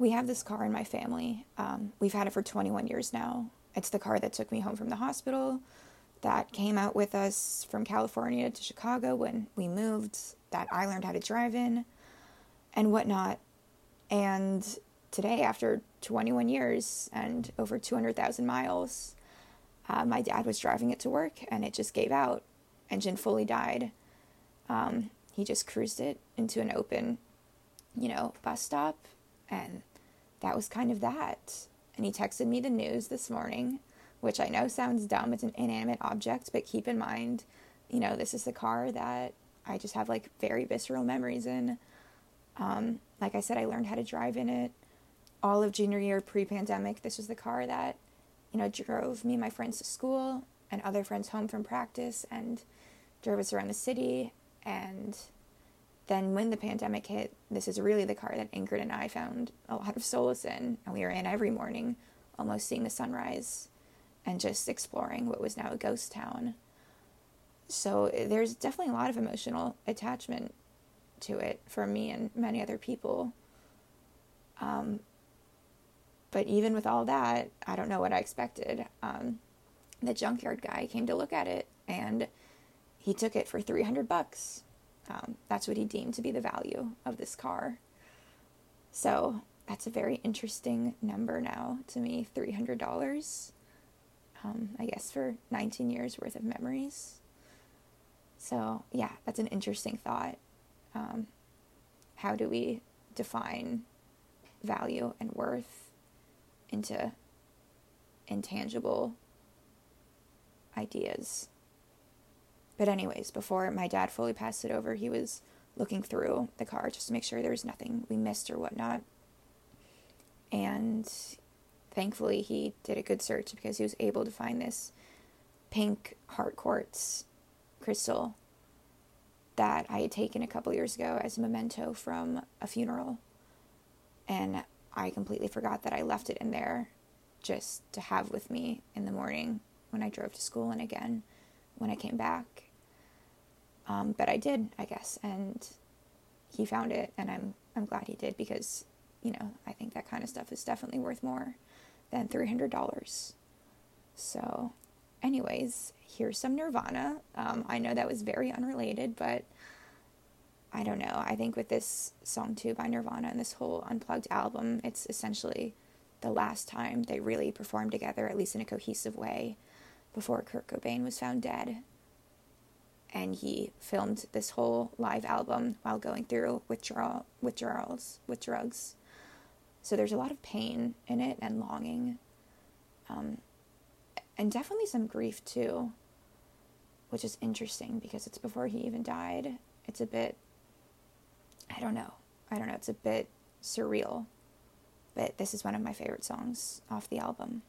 we have this car in my family. Um, we've had it for 21 years now. It's the car that took me home from the hospital, that came out with us from California to Chicago when we moved, that I learned how to drive in, and whatnot. And today, after 21 years and over 200,000 miles, uh, my dad was driving it to work and it just gave out. Engine fully died. Um, he just cruised it into an open, you know, bus stop, and that was kind of that. And he texted me the news this morning, which I know sounds dumb. It's an inanimate object, but keep in mind, you know, this is the car that I just have like very visceral memories in. Um, like I said, I learned how to drive in it all of junior year pre pandemic. This was the car that, you know, drove me and my friends to school and other friends home from practice and drove us around the city. And then when the pandemic hit, this is really the car that Ingrid and I found a lot of solace in. And we were in every morning, almost seeing the sunrise and just exploring what was now a ghost town. So there's definitely a lot of emotional attachment to it for me and many other people. Um, but even with all that, I don't know what I expected. Um, the junkyard guy came to look at it and he took it for 300 bucks. Um, that's what he deemed to be the value of this car. So that's a very interesting number now to me $300. Um, I guess for 19 years worth of memories. So, yeah, that's an interesting thought. Um, how do we define value and worth into intangible ideas? But, anyways, before my dad fully passed it over, he was looking through the car just to make sure there was nothing we missed or whatnot. And thankfully, he did a good search because he was able to find this pink heart quartz crystal that I had taken a couple years ago as a memento from a funeral. And I completely forgot that I left it in there just to have with me in the morning when I drove to school and again when I came back. Um, but I did, I guess, and he found it, and I'm I'm glad he did because, you know, I think that kind of stuff is definitely worth more than three hundred dollars. So, anyways, here's some Nirvana. Um, I know that was very unrelated, but I don't know. I think with this song too by Nirvana and this whole unplugged album, it's essentially the last time they really performed together, at least in a cohesive way, before Kurt Cobain was found dead and he filmed this whole live album while going through withdrawal withdrawals with drugs. So there's a lot of pain in it and longing, um, and definitely some grief too, which is interesting because it's before he even died. It's a bit, I don't know, I don't know. It's a bit surreal, but this is one of my favorite songs off the album.